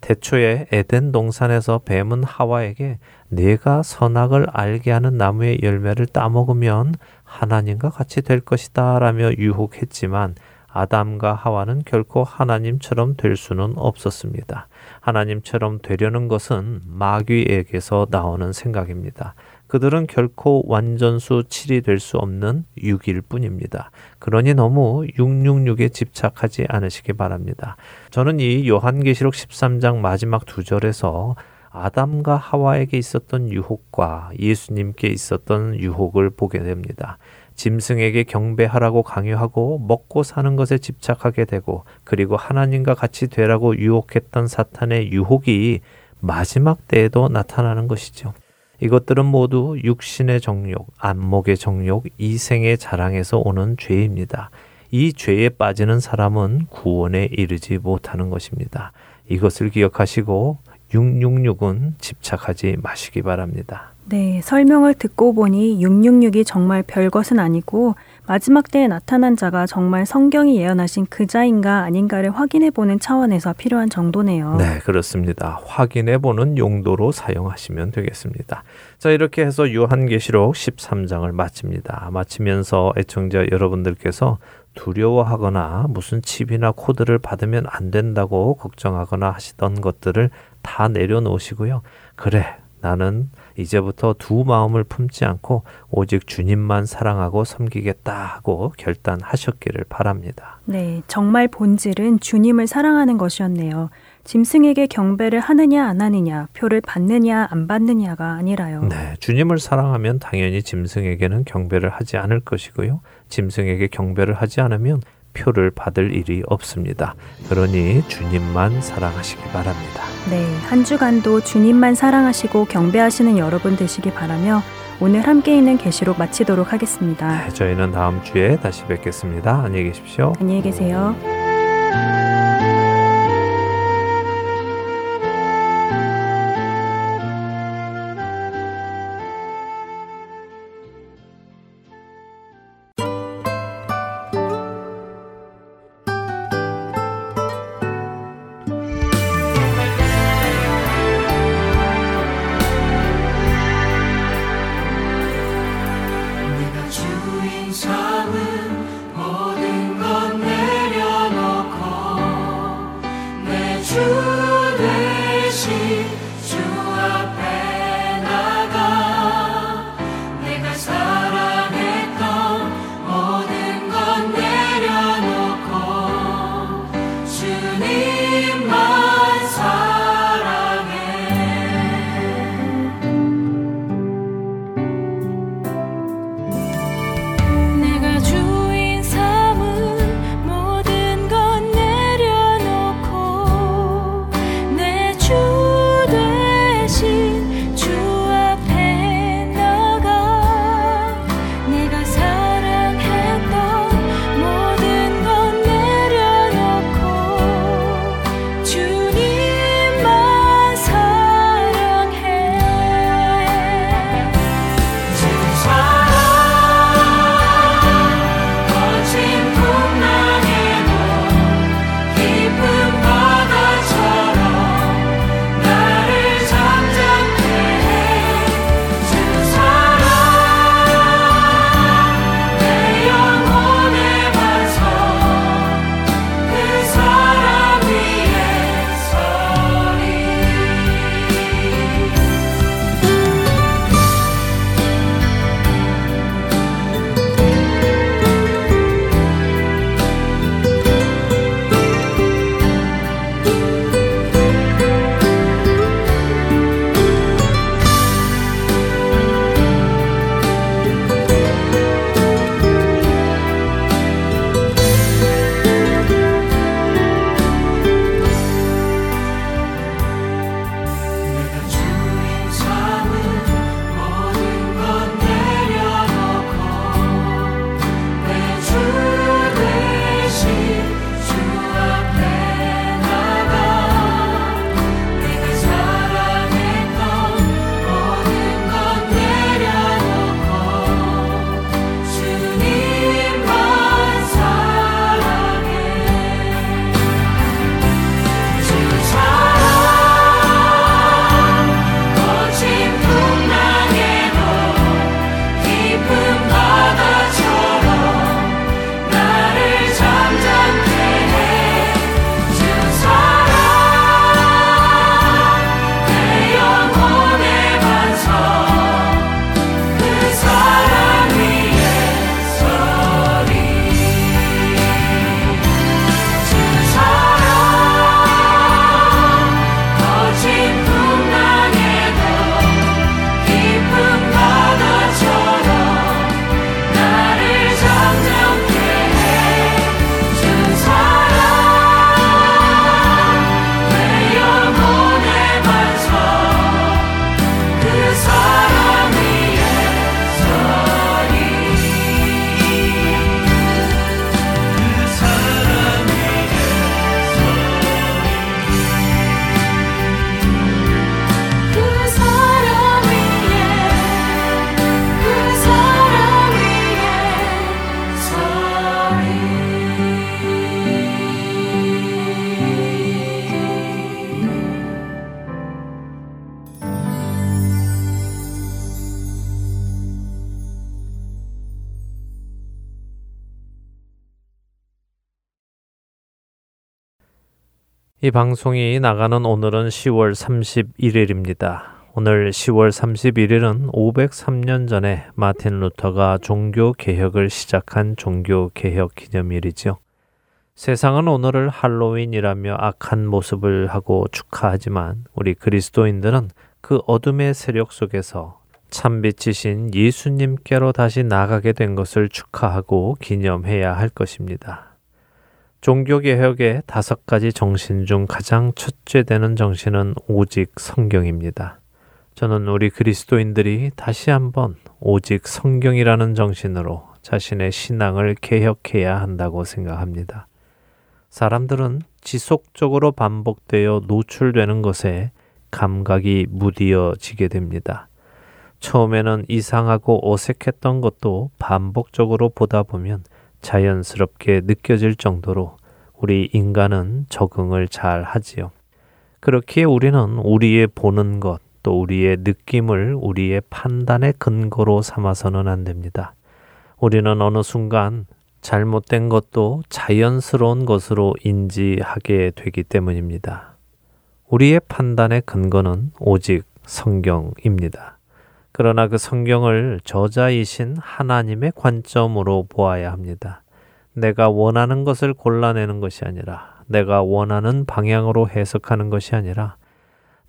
태초에 에덴 동산에서 뱀은 하와에게 내가 선악을 알게 하는 나무의 열매를 따먹으면 하나님과 같이 될 것이다 라며 유혹했지만 아담과 하와는 결코 하나님처럼 될 수는 없었습니다. 하나님처럼 되려는 것은 마귀에게서 나오는 생각입니다. 그들은 결코 완전수 7이 될 수 없는 6일 뿐입니다. 그러니 너무 666에 집착하지 않으시기 바랍니다. 저는 이 요한계시록 13장 마지막 두 절에서 아담과 하와에게 있었던 유혹과 예수님께 있었던 유혹을 보게 됩니다. 짐승에게 경배하라고 강요하고 먹고 사는 것에 집착하게 되고 그리고 하나님과 같이 되라고 유혹했던 사탄의 유혹이 마지막 때에도 나타나는 것이죠. 이것들은 모두 육신의 정욕, 안목의 정욕, 이생의 자랑에서 오는 죄입니다. 이 죄에 빠지는 사람은 구원에 이르지 못하는 것입니다. 이것을 기억하시고 666은 집착하지 마시기 바랍니다. 네, 설명을 듣고 보니 666이 정말 별것은 아니고 마지막 때에 나타난 자가 정말 성경이 예언하신 그 자인가 아닌가를 확인해 보는 차원에서 필요한 정도네요. 네, 그렇습니다. 확인해 보는 용도로 사용하시면 되겠습니다. 자, 이렇게 해서 요한계시록 13장을 마칩니다. 마치면서 애청자 여러분들께서 두려워하거나 무슨 칩이나 코드를 받으면 안 된다고 걱정하거나 하시던 것들을 다 내려놓으시고요. 그래, 나는 이제부터 두 마음을 품지 않고 오직 주님만 사랑하고 섬기겠다 하고 결단하셨기를 바랍니다. 네, 정말 본질은 주님을 사랑하는 것이었네요. 짐승에게 경배를 하느냐 안 하느냐, 표를 받느냐 안 받느냐가 아니라요. 네, 주님을 사랑하면 당연히 짐승에게는 경배를 하지 않을 것이고요. 짐승에게 경배를 하지 않으면 표를 받을 일이 없습니다. 그러니 주님만 사랑하시기 바랍니다. 네, 한 주간도 주님만 사랑하시고 경배하시는 여러분 되시기 바라며 오늘 함께 있는 계시록 마치도록 하겠습니다. 네, 저희는 다음 주에 다시 뵙겠습니다. 안녕히 계십시오. 안녕히 계세요. 이 방송이 나가는 오늘은 10월 31일입니다. 오늘 10월 31일은 503년 전에 마틴 루터가 종교 개혁을 시작한 종교 개혁 기념일이죠. 세상은 오늘을 할로윈이라며 악한 모습을 하고 축하하지만 우리 그리스도인들은 그 어둠의 세력 속에서 참빛이신 예수님께로 다시 나가게 된 것을 축하하고 기념해야 할 것입니다. 종교개혁의 다섯 가지 정신 중 가장 첫째 되는 정신은 오직 성경입니다. 저는 우리 그리스도인들이 다시 한번 오직 성경이라는 정신으로 자신의 신앙을 개혁해야 한다고 생각합니다. 사람들은 지속적으로 반복되어 노출되는 것에 감각이 무디어지게 됩니다. 처음에는 이상하고 어색했던 것도 반복적으로 보다 보면 자연스럽게 느껴질 정도로 우리 인간은 적응을 잘 하지요. 그렇기에 우리는 우리의 보는 것, 또 우리의 느낌을 우리의 판단의 근거로 삼아서는 안 됩니다. 우리는 어느 순간 잘못된 것도 자연스러운 것으로 인지하게 되기 때문입니다. 우리의 판단의 근거는 오직 성경입니다. 그러나 그 성경을 저자이신 하나님의 관점으로 보아야 합니다. 내가 원하는 것을 골라내는 것이 아니라 내가 원하는 방향으로 해석하는 것이 아니라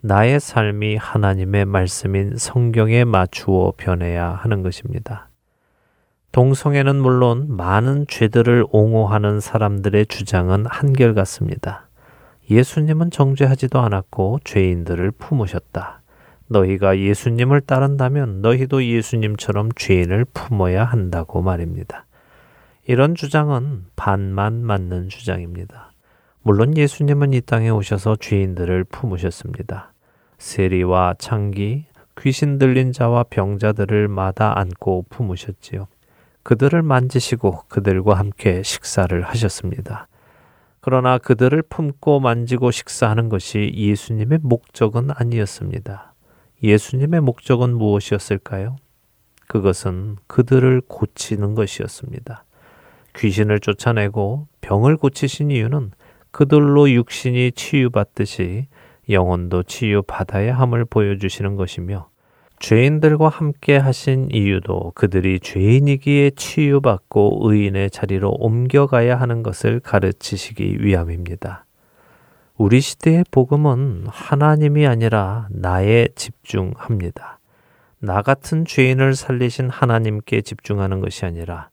나의 삶이 하나님의 말씀인 성경에 맞추어 변해야 하는 것입니다. 동성애는 물론 많은 죄들을 옹호하는 사람들의 주장은 한결같습니다. 예수님은 정죄하지도 않았고 죄인들을 품으셨다. 너희가 예수님을 따른다면 너희도 예수님처럼 죄인을 품어야 한다고 말입니다. 이런 주장은 반만 맞는 주장입니다. 물론 예수님은 이 땅에 오셔서 죄인들을 품으셨습니다. 세리와 창기, 귀신 들린 자와 병자들을 마다 안고 품으셨지요. 그들을 만지시고 그들과 함께 식사를 하셨습니다. 그러나 그들을 품고 만지고 식사하는 것이 예수님의 목적은 아니었습니다. 예수님의 목적은 무엇이었을까요? 그것은 그들을 고치는 것이었습니다. 귀신을 쫓아내고 병을 고치신 이유는 그들로 육신이 치유받듯이 영혼도 치유받아야 함을 보여주시는 것이며 죄인들과 함께 하신 이유도 그들이 죄인이기에 치유받고 의인의 자리로 옮겨가야 하는 것을 가르치시기 위함입니다. 우리 시대의 복음은 하나님이 아니라 나에 집중합니다. 나 같은 죄인을 살리신 하나님께 집중하는 것이 아니라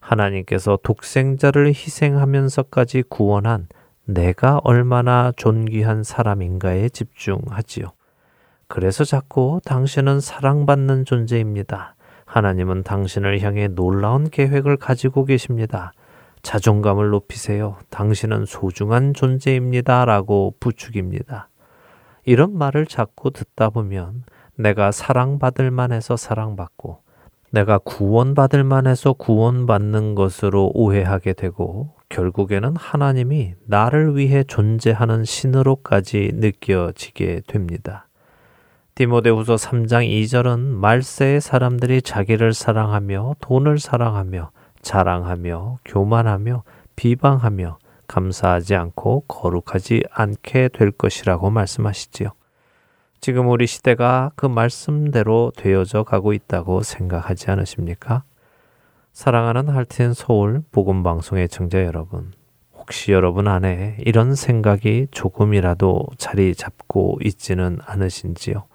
하나님께서 독생자를 희생하면서까지 구원한 내가 얼마나 존귀한 사람인가에 집중하지요. 그래서 자꾸 당신은 사랑받는 존재입니다. 하나님은 당신을 향해 놀라운 계획을 가지고 계십니다. 자존감을 높이세요. 당신은 소중한 존재입니다. 라고 부축입니다. 이런 말을 자꾸 듣다 보면 내가 사랑받을 만해서 사랑받고 내가 구원받을 만해서 구원받는 것으로 오해하게 되고 결국에는 하나님이 나를 위해 존재하는 신으로까지 느껴지게 됩니다. 디모데후서 3장 2절은 말세의 사람들이 자기를 사랑하며 돈을 사랑하며 자랑하며 교만하며 비방하며 감사하지 않고 거룩하지 않게 될 것이라고 말씀하시지요. 지금 우리 시대가 그 말씀대로 되어져 가고 있다고 생각하지 않으십니까? 사랑하는 할텐 서울 복음 방송의 청자 여러분, 혹시 여러분 안에 이런 생각이 조금이라도 자리 잡고 있지는 않으신지요?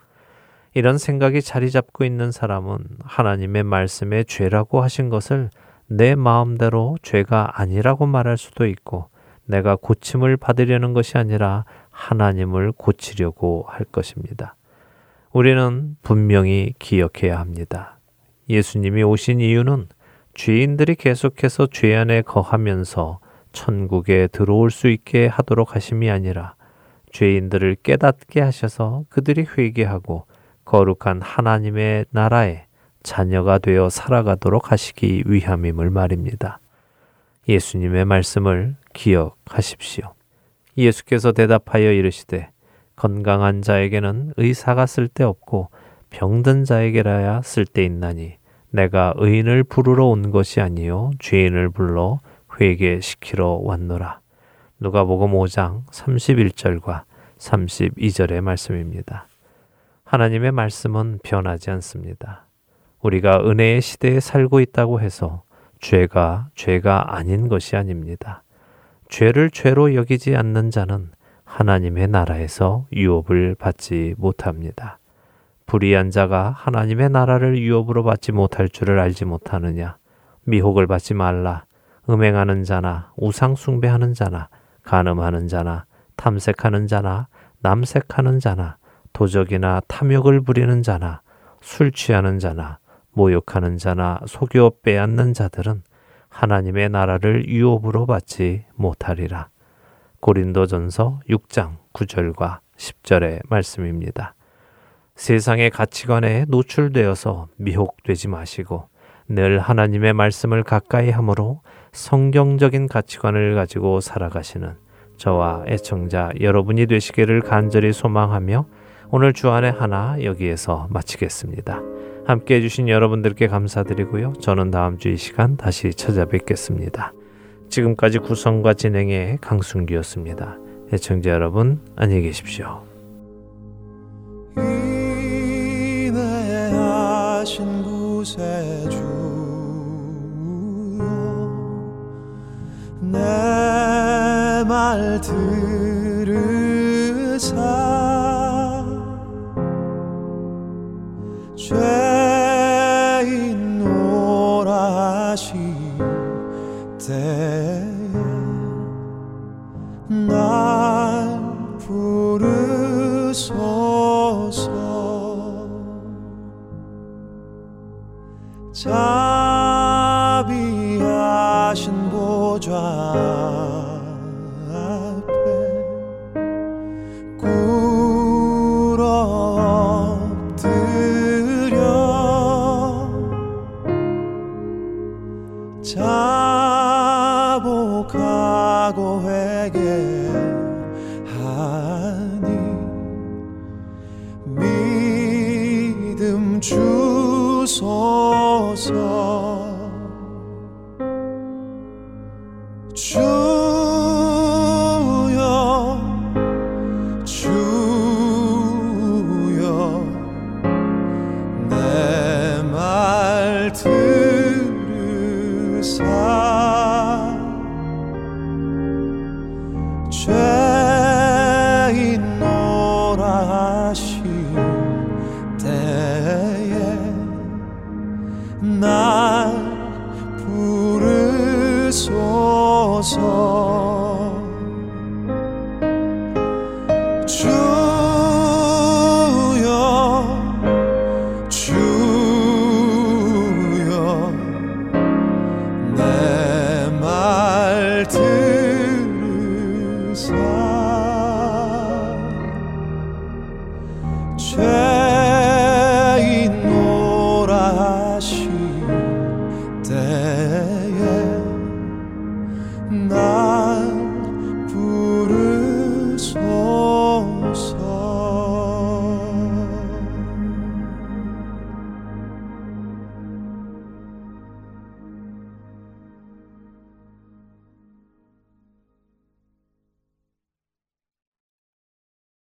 이런 생각이 자리 잡고 있는 사람은 하나님의 말씀에 죄라고 하신 것을 내 마음대로 죄가 아니라고 말할 수도 있고 내가 고침을 받으려는 것이 아니라 하나님을 고치려고 할 것입니다. 우리는 분명히 기억해야 합니다. 예수님이 오신 이유는 죄인들이 계속해서 죄 안에 거하면서 천국에 들어올 수 있게 하도록 하심이 아니라 죄인들을 깨닫게 하셔서 그들이 회개하고 거룩한 하나님의 나라에 자녀가 되어 살아가도록 하시기 위함임을 말입니다. 예수님의 말씀을 기억하십시오. 예수께서 대답하여 이르시되 건강한 자에게는 의사가 쓸데없고 병든 자에게라야 쓸데있나니 내가 의인을 부르러 온 것이 아니요 죄인을 불러 회개시키러 왔노라. 누가복음 5장 31절과 32절의 말씀입니다. 하나님의 말씀은 변하지 않습니다. 우리가 은혜의 시대에 살고 있다고 해서 죄가 죄가 아닌 것이 아닙니다. 죄를 죄로 여기지 않는 자는 하나님의 나라에서 유업을 받지 못합니다. 불의한 자가 하나님의 나라를 유업으로 받지 못할 줄을 알지 못하느냐? 미혹을 받지 말라. 음행하는 자나 우상 숭배하는 자나 간음하는 자나 탐색하는 자나 남색하는 자나 도적이나 탐욕을 부리는 자나 술 취하는 자나 모욕하는 자나 속여 빼앗는 자들은 하나님의 나라를 유업으로 받지 못하리라. 고린도전서 6장 9절과 10절의 말씀입니다. 세상의 가치관에 노출되어서 미혹되지 마시고 늘 하나님의 말씀을 가까이 함으로 성경적인 가치관을 가지고 살아가시는 저와 애청자 여러분이 되시기를 간절히 소망하며 오늘 주안의 하나 여기에서 마치겠습니다. 함께 해주신 여러분들께 감사드리고요. 저는 다음 주 이 시간 다시 찾아뵙겠습니다. 지금까지 구성과 진행의 강순기였습니다. 애청자 여러분, 안녕히 계십시오. 인내하신 구세주여 내 말 들으사 죄인 오라 하시 때에 날 부르소